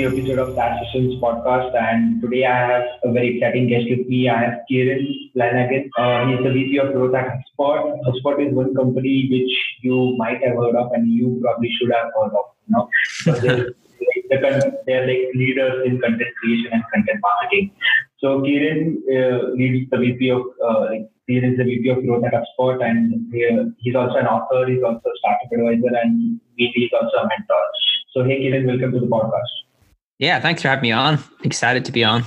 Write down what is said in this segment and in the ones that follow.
new episode of SaaS Sessions podcast. And today I have a very exciting guest with me. I have Kieran Flanagan. Uh, he's the VP of Growth at HubSpot. HubSpot is one company which you might have heard of and you probably should have heard of. You know? they're, they're like leaders in content creation and content marketing. So Kieran uh, leads the VP of uh, Kieran is the VP of Growth at HubSpot, and uh, he's also an author. He's also a startup advisor, and he's also a mentor. So, hey, Kieran, welcome to the podcast. Yeah, thanks for having me on. Excited to be on.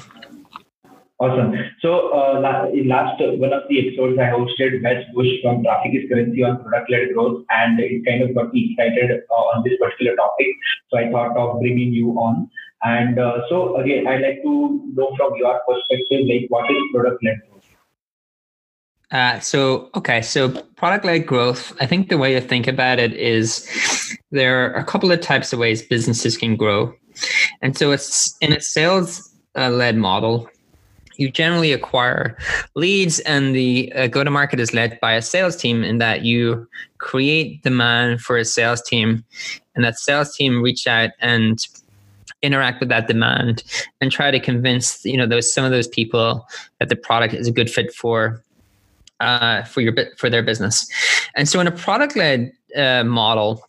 Awesome. So, uh, in last uh, one of the episodes, I hosted Wes Bush from Traffic is Currency on product-led growth, and it kind of got me excited uh, on this particular topic. So, I thought of bringing you on. And uh, so, again, I'd like to know from your perspective, like, what is product-led growth? Uh, so okay, so product-led growth. I think the way to think about it is there are a couple of types of ways businesses can grow, and so it's in a sales-led model. You generally acquire leads, and the uh, go-to-market is led by a sales team. In that you create demand for a sales team, and that sales team reach out and interact with that demand and try to convince you know those some of those people that the product is a good fit for uh, for your for their business. And so in a product led uh, model,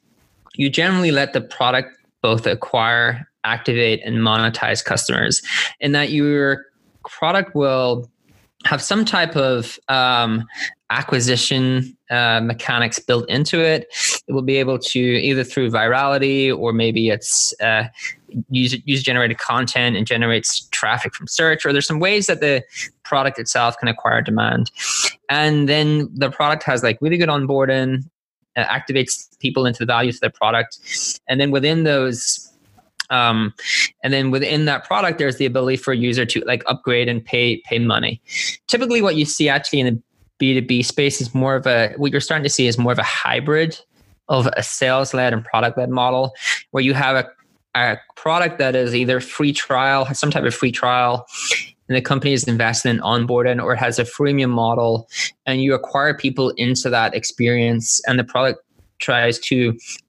you generally let the product both acquire, activate, and monetize customers, and that your product will have some type of um, acquisition uh, mechanics built into it. It will be able to either through virality or maybe it's uh, user user generated content and generates traffic from search, or there's some ways that the product itself can acquire demand. And then the product has like really good onboarding, uh, activates people into the values of their product, and then within those um, and then within that product there's the ability for a user to like upgrade and pay pay money. Typically what you see actually in the b2b space is more of a what you're starting to see is more of a hybrid of a sales led and product led model where you have a a product that is either free trial, some type of free trial, and the company is invested in onboarding or it has a freemium model, and you acquire people into that experience, and the product tries to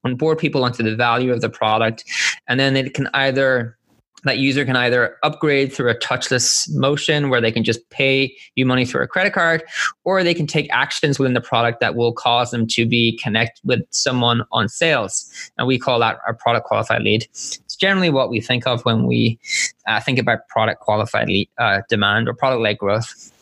onboard people onto the value of the product, and then it can either that user can either upgrade through a touchless motion where they can just pay you money through a credit card, or they can take actions within the product that will cause them to be connect with someone on sales. And we call that our product qualified lead. It's generally what we think of when we uh, think about product qualified lead, uh, demand or product led growth.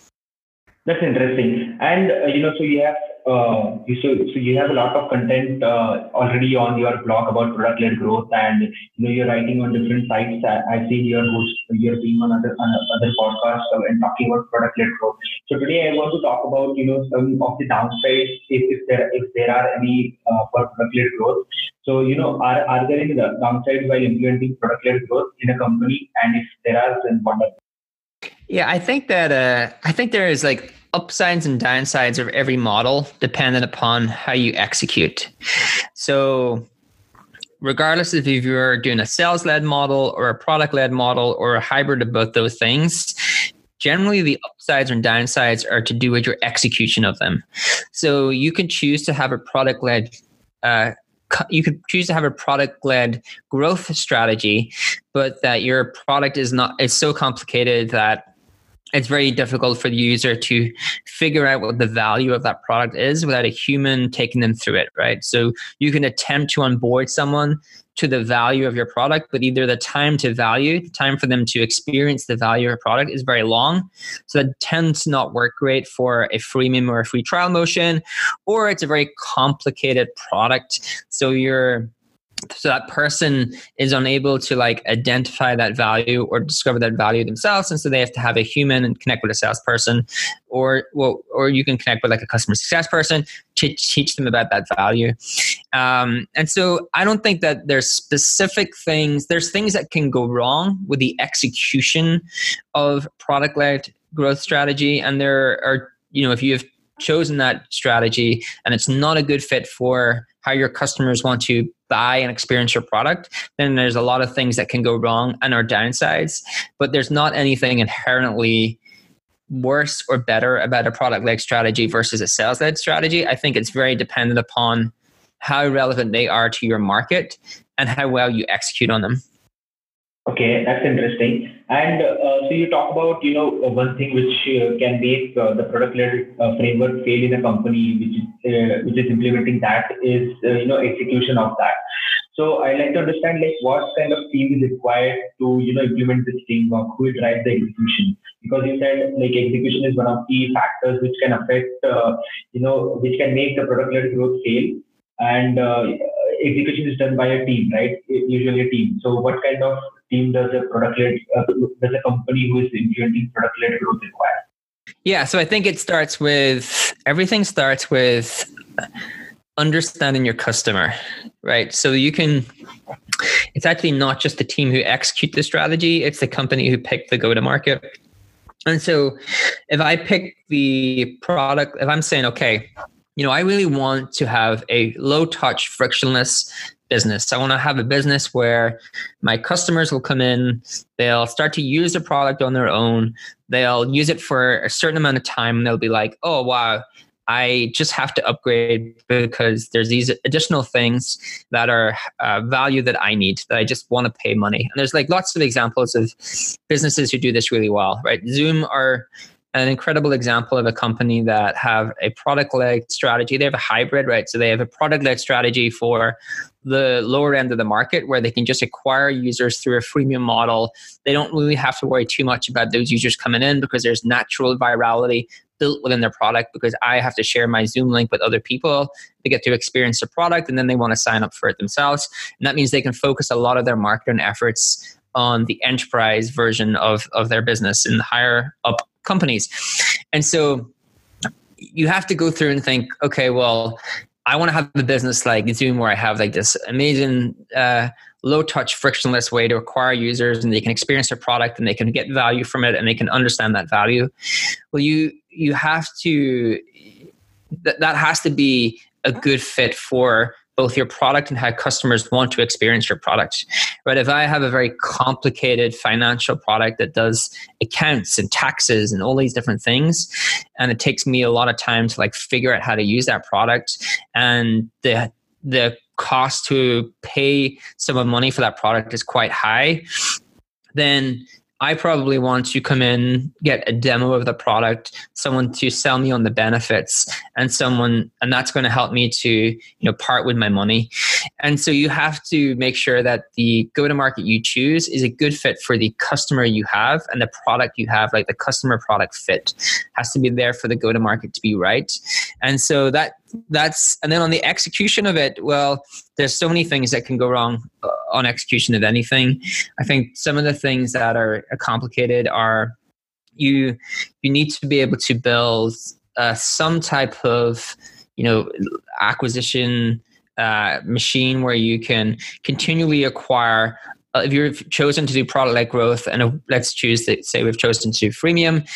That's interesting. And, uh, you know, so you have uh, so, so you have a lot of content uh, already on your blog about product-led growth, and you know you're writing on different sites. I've seen your host, you're being on other on other podcasts and talking about product-led growth. So today I want to talk about you know some of the downsides if, if there if there are any uh, for product-led growth. So you know are are there any downsides while implementing product-led growth in a company, and if there are, then what are yeah, I think that uh, I think there is like upsides and downsides of every model dependent upon how you execute. So, regardless of if you're doing a sales led model or a product led model or a hybrid of both those things, generally the upsides and downsides are to do with your execution of them. So, you can choose to have a product led uh, you could choose to have a product led growth strategy, but that your product is not is so complicated that it's very difficult for the user to figure out what the value of that product is without a human taking them through it, right? So you can attempt to onboard someone to the value of your product, but either the time to value, the time for them to experience the value of your product is very long. So that tends to not work great for a freemium or a free trial motion, or it's a very complicated product. So you're so that person is unable to like identify that value or discover that value themselves and so they have to have a human and connect with a salesperson or well or you can connect with like a customer success person to teach them about that value. Um, and so i don't think that there's specific things there's things that can go wrong with the execution of product led growth strategy and there are you know if you have chosen that strategy and it's not a good fit for how your customers want to buy and experience your product, then there's a lot of things that can go wrong and are downsides. But there's not anything inherently worse or better about a product led strategy versus a sales led strategy. I think it's very dependent upon how relevant they are to your market and how well you execute on them. Okay, that's interesting. And uh, so you talk about, you know, one thing which uh, can make uh, the product-led uh, framework fail in a company, which is uh, which is implementing that, is uh, you know execution of that. So I like to understand like what kind of team is required to you know implement this framework? who will drive the execution? Because you said like execution is one of the factors which can affect, you know, which can make the product-led growth fail and execution is done by a team, right? Usually a team. So what kind of team does a product led uh, does a company who is implementing product led growth require? Yeah, so I think it starts with everything starts with understanding your customer, right? So you can it's actually not just the team who execute the strategy, it's the company who pick the go to market. And so if I pick the product, if I'm saying, okay, you know, I really want to have a low touch, frictionless business. I want to have a business where my customers will come in, they'll start to use the product on their own, they'll use it for a certain amount of time, and they'll be like, oh, wow. I just have to upgrade because there's these additional things that are uh, value that I need that I just want to pay money. And there's like lots of examples of businesses who do this really well, right? Zoom are an incredible example of a company that have a product led strategy. They have a hybrid, right? So they have a product led strategy for the lower end of the market where they can just acquire users through a freemium model. They don't really have to worry too much about those users coming in because there's natural virality built within their product because I have to share my Zoom link with other people. They get to experience the product and then they want to sign up for it themselves. And that means they can focus a lot of their marketing efforts on the enterprise version of, of their business and higher up companies. And so you have to go through and think, okay, well, I want to have a business like Zoom where I have like this amazing uh, low touch, frictionless way to acquire users and they can experience their product and they can get value from it and they can understand that value. Well, you you have to that that has to be a good fit for both your product and how customers want to experience your product. Right? If I have a very complicated financial product that does accounts and taxes and all these different things, and it takes me a lot of time to like figure out how to use that product, and the the cost to pay someone money for that product is quite high, then I probably want to come in, get a demo of the product, someone to sell me on the benefits, and someone, and that's going to help me to, you know, part with my money. And so you have to make sure that the go to market you choose is a good fit for the customer you have and the product you have, like the customer product fit has to be there for the go to market to be right. And so that that's and then on the execution of it well there's so many things that can go wrong uh, on execution of anything. I think some of the things that are complicated are you you need to be able to build uh, some type of you know acquisition uh, machine where you can continually acquire uh, if you've chosen to do product led growth and uh, let's choose that say we've chosen to freemium.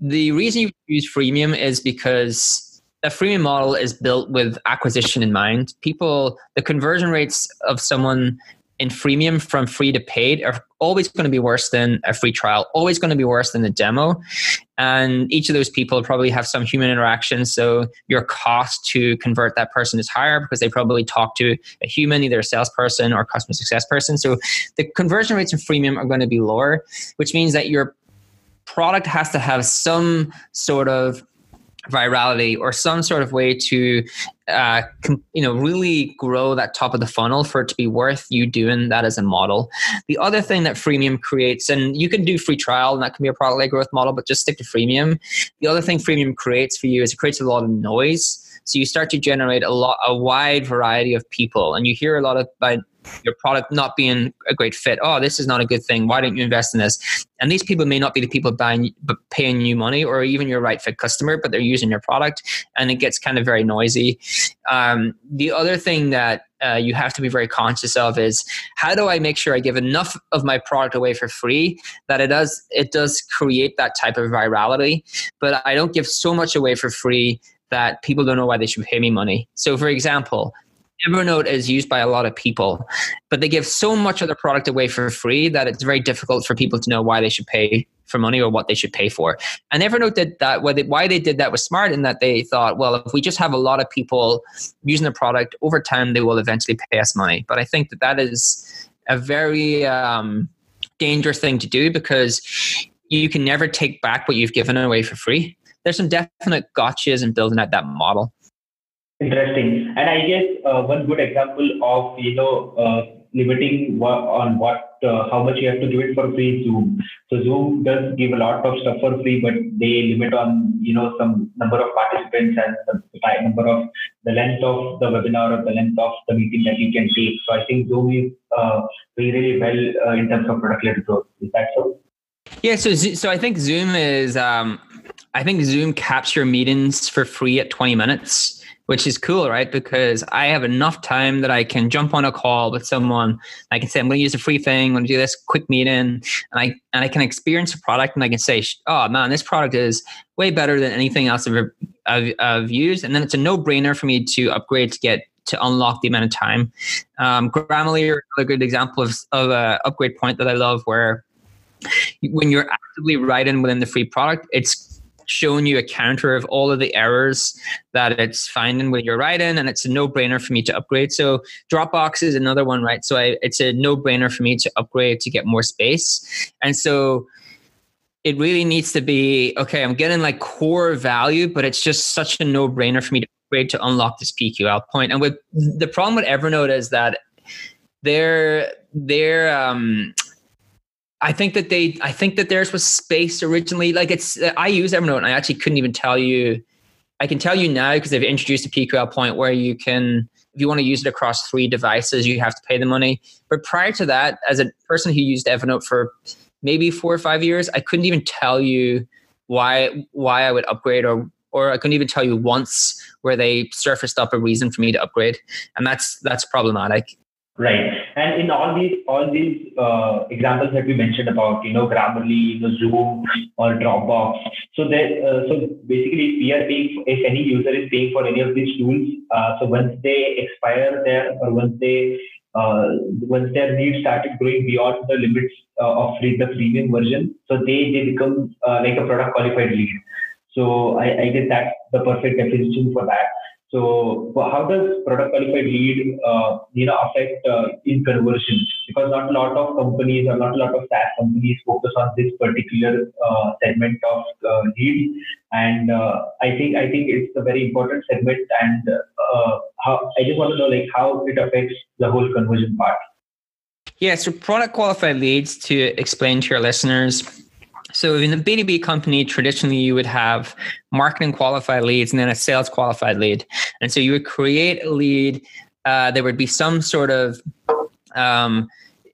The reason you use freemium is because a freemium model is built with acquisition in mind. People, the conversion rates of someone in freemium from free to paid are always going to be worse than a free trial, always going to be worse than a demo. And each of those people probably have some human interaction. So your cost to convert that person is higher because they probably talk to a human, either a salesperson or a customer success person. So the conversion rates in freemium are going to be lower, which means that your product has to have some sort of virality or some sort of way to uh, com- you know really grow that top of the funnel for it to be worth you doing that as a model. The other thing that freemium creates and you can do free trial and that can be a product led growth model but just stick to freemium. The other thing freemium creates for you is it creates a lot of noise. So you start to generate a lot a wide variety of people and you hear a lot of about your product not being a great fit. Oh, this is not a good thing. Why don't you invest in this? And these people may not be the people buying, but paying you money, or even your right fit customer, but they're using your product, and it gets kind of very noisy. Um, the other thing that uh, you have to be very conscious of is how do I make sure I give enough of my product away for free that it does it does create that type of virality, but I don't give so much away for free that people don't know why they should pay me money. So, for example, Evernote is used by a lot of people, but they give so much of the product away for free that it's very difficult for people to know why they should pay for money or what they should pay for. And Evernote did that. Why they, why they did that was smart in that they thought, well, if we just have a lot of people using the product over time, they will eventually pay us money. But I think that that is a very um, dangerous thing to do because you can never take back what you've given away for free. There's some definite gotchas in building out that model. Interesting. And I guess uh, one good example of you know uh, limiting what, on what uh, how much you have to give it for free Zoom. So Zoom does give a lot of stuff for free, but they limit on you know some number of participants and the number of the length of the webinar or the length of the meeting that you can take. So I think Zoom is uh, really well uh, in terms of product led growth. Is that so? Yeah. So so I think Zoom is um, I think Zoom caps your meetings for free at 20 minutes which is cool, right? Because I have enough time that I can jump on a call with someone. I can say, I'm going to use a free thing. I'm going to do this quick meeting, and I and I can experience a product, and I can say, oh man, this product is way better than anything else I've I've, I've used. And then it's a no brainer for me to upgrade to get to unlock the amount of time. Um, Grammarly are a good example of of a upgrade point that I love, where when you're actively writing within the free product, it's showing you a counter of all of the errors that it's finding with your writing, and it's a no brainer for me to upgrade. So Dropbox is another one, right? So I, it's a no brainer for me to upgrade to get more space, and so it really needs to be okay. I'm getting like core value, but it's just such a no brainer for me to upgrade to unlock this PQL point. And with the problem with Evernote is that they're they're um I think that they, I think that theirs was space originally. Like it's, I use Evernote and I actually couldn't even tell you. I can tell you now because they've introduced a PQL point where you can, if you want to use it across three devices, you have to pay the money. But prior to that, as a person who used Evernote for maybe four or five years, I couldn't even tell you why why I would upgrade or or I couldn't even tell you once where they surfaced up a reason for me to upgrade, and that's that's problematic. Right. And in all these all these uh, examples that we mentioned about, you know, Grammarly, you know, Zoom or Dropbox. So that uh, so basically, if we are paying if any user is paying for any of these tools. Uh, so once they expire there, or once they uh, once their needs started growing beyond the limits uh, of free, the premium version, so they they become uh, like a product qualified lead. So I, I guess that's the perfect definition for that. So, how does product qualified lead, uh, you know, affect uh, in conversion? Because not a lot of companies or not a lot of SaaS companies focus on this particular uh, segment of uh, lead, and uh, I think I think it's a very important segment. And uh, how I just want to know like how it affects the whole conversion part. Yeah, so product qualified leads to explain to your listeners so in a B2B company, traditionally you would have marketing qualified leads and then a sales qualified lead. And so you would create a lead. Uh, there would be some sort of um,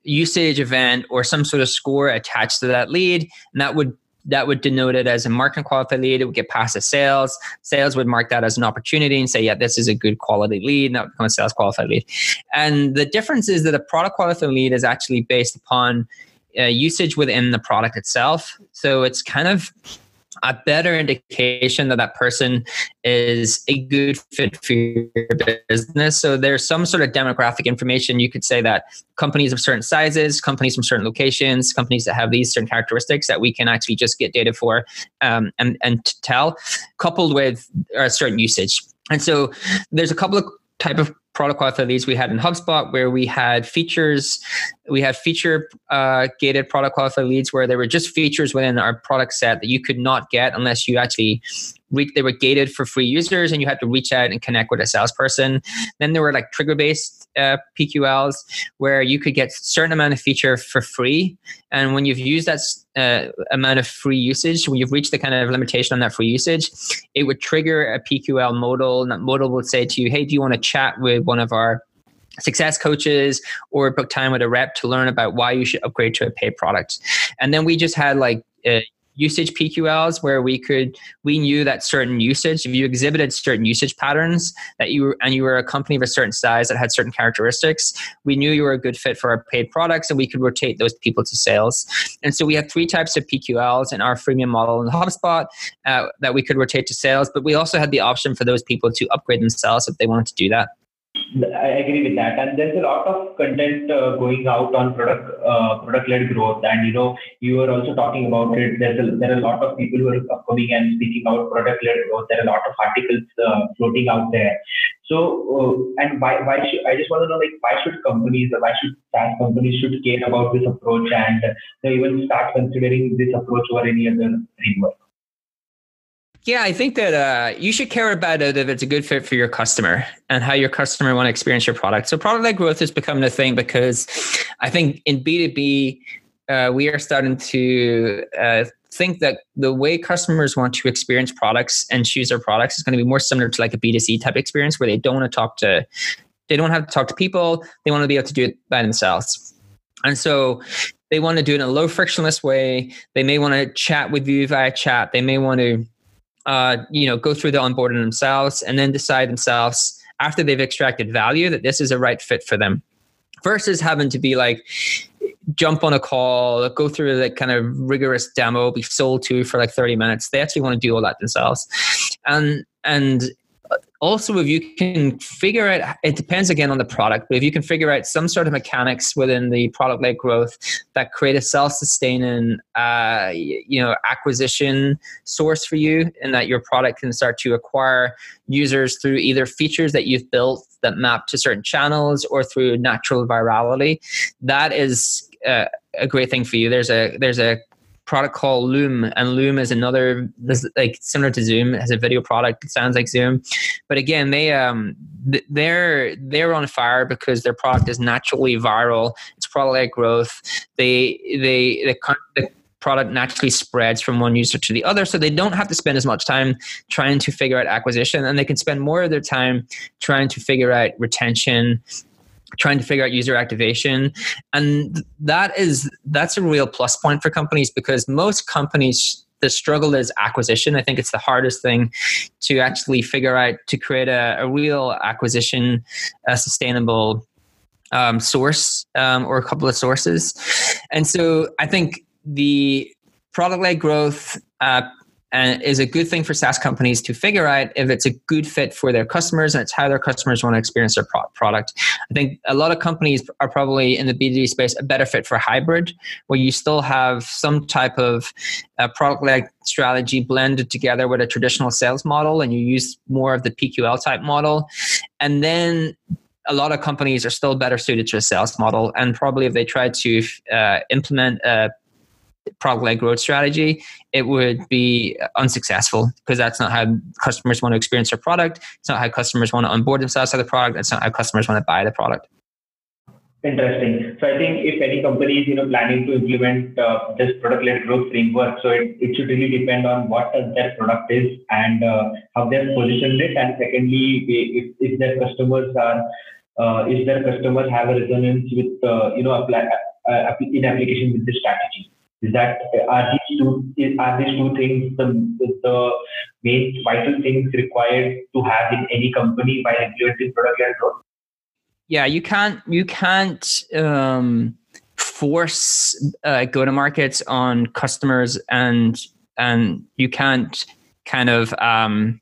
usage event or some sort of score attached to that lead, and that would that would denote it as a marketing qualified lead. It would get past the sales. Sales would mark that as an opportunity and say, yeah, this is a good quality lead. And that would become a sales qualified lead. And the difference is that a product qualified lead is actually based upon uh, usage within the product itself. So it's kind of a better indication that that person is a good fit for your business. So there's some sort of demographic information. You could say that companies of certain sizes, companies from certain locations, companies that have these certain characteristics that we can actually just get data for um, and, and tell, coupled with a certain usage. And so there's a couple of type of product qualified leads we had in HubSpot where we had features, we had feature uh, gated product qualified leads where there were just features within our product set that you could not get unless you actually re- they were gated for free users and you had to reach out and connect with a salesperson. Then there were like trigger based uh, PQLs where you could get certain amount of feature for free. And when you've used that uh, amount of free usage, when you've reached the kind of limitation on that free usage, it would trigger a PQL modal. And that modal would say to you, hey, do you want to chat with one of our success coaches or book time with a rep to learn about why you should upgrade to a paid product. And then we just had like uh, usage PQLs where we could we knew that certain usage if you exhibited certain usage patterns that you were and you were a company of a certain size that had certain characteristics we knew you were a good fit for our paid products and we could rotate those people to sales and so we have three types of PQLs in our freemium model in HubSpot uh, that we could rotate to sales but we also had the option for those people to upgrade themselves if they wanted to do that I agree with that, and there's a lot of content uh, going out on product uh, product led growth, and you know you were also talking about it. There's a, there are a lot of people who are coming and speaking about product led growth. There are a lot of articles uh, floating out there, So, uh, and why, why should, I just want to know, like, why should companies, or why should SaaS companies should care about this approach and even start considering this approach over any other framework? Yeah, I think that uh, you should care about it if it's a good fit for your customer and how your customer want to experience your product. So product led growth is becoming a thing because I think in B2B, uh, we are starting to uh, think that the way customers want to experience products and choose their products is going to be more similar to like a B2C type experience where they don't want to talk to, they don't have to talk to people. They want to be able to do it by themselves. And so they want to do it in a low frictionless way. They may want to chat with you via chat. They may want to uh, you know, go through the onboarding themselves and then decide themselves after they've extracted value that this is a right fit for them versus having to be like jump on a call go through the kind of rigorous demo be sold to for like 30 minutes. They actually want to do all that themselves. And and also if you can figure out it depends again on the product but if you can figure out some sort of mechanics within the product led growth that create a self-sustaining uh, you know acquisition source for you and that your product can start to acquire users through either features that you've built that map to certain channels or through natural virality that is uh, a great thing for you. There's a there's a product called Loom, and Loom is another this, like similar to Zoom. It has a video product. It sounds like Zoom, but again, they um they're they're on fire because their product is naturally viral. It's product growth. They they the, the product naturally spreads from one user to the other so they don't have to spend as much time trying to figure out acquisition and they can spend more of their time trying to figure out retention trying to figure out user activation. And that is that's a real plus point for companies because most companies the struggle is acquisition. I think it's the hardest thing to actually figure out to create a, a real acquisition a sustainable um, source um, or a couple of sources. And so i think the product led growth uh, and is a good thing for SaaS companies to figure out if it's a good fit for their customers and it's how their customers want to experience their pro- product. I think a lot of companies are probably in the B2B space a better fit for hybrid, where you still have some type of uh, product led strategy blended together with a traditional sales model and you use more of the PQL type model. And then a lot of companies are still better suited to a sales model. And probably if they try to uh, implement a product led growth strategy, it would be unsuccessful because that's not how customers want to experience their product. It's not how customers want to onboard themselves to the product. It's not how customers want to buy the product. Interesting. So I think if any company is you know planning to implement uh, this product-led growth framework, so it, it should really depend on what their product is and uh, how they've positioned it, and secondly, if, if their customers are uh, if their customers have a resonance with uh, you know apply, uh, in application with this strategy. Is that are these two are these two things the, the main vital things required to have in any company by implementing product led growth? Yeah, you can't you can't um, force uh, go to markets on customers and and you can't kind of um,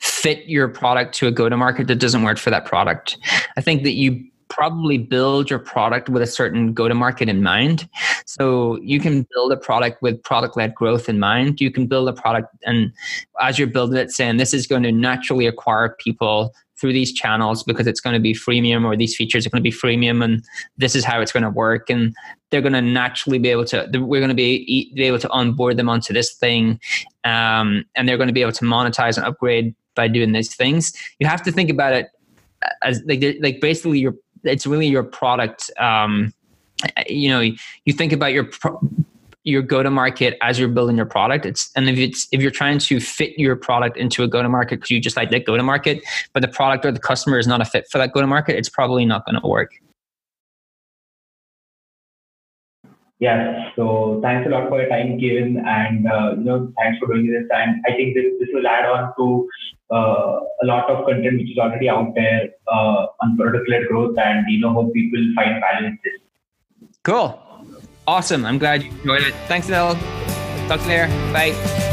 fit your product to a go to market that doesn't work for that product. I think that you probably build your product with a certain go to market in mind. So you can build a product with product led growth in mind. You can build a product and as you're building it, saying this is going to naturally acquire people through these channels because it's going to be freemium or these features are going to be freemium and this is how it's going to work and they're going to naturally be able to we're going to be, be able to onboard them onto this thing um, and they're going to be able to monetize and upgrade by doing these things you have to think about it as like, like basically your it's really your product. Um, you know, you think about your pro- your go to market as you're building your product. It's and if it's if you're trying to fit your product into a go to market because you just like that go to market, but the product or the customer is not a fit for that go to market, it's probably not going to work. Yes. So thanks a lot for your time, Kevin, and uh, you know thanks for doing this. And I think this this will add on to uh, a lot of content which is already out there uh, on product-led growth, and you know hope people find value in this. Cool. Awesome. I'm glad you enjoyed it. Thanks, Nell. Talk to you later. Bye.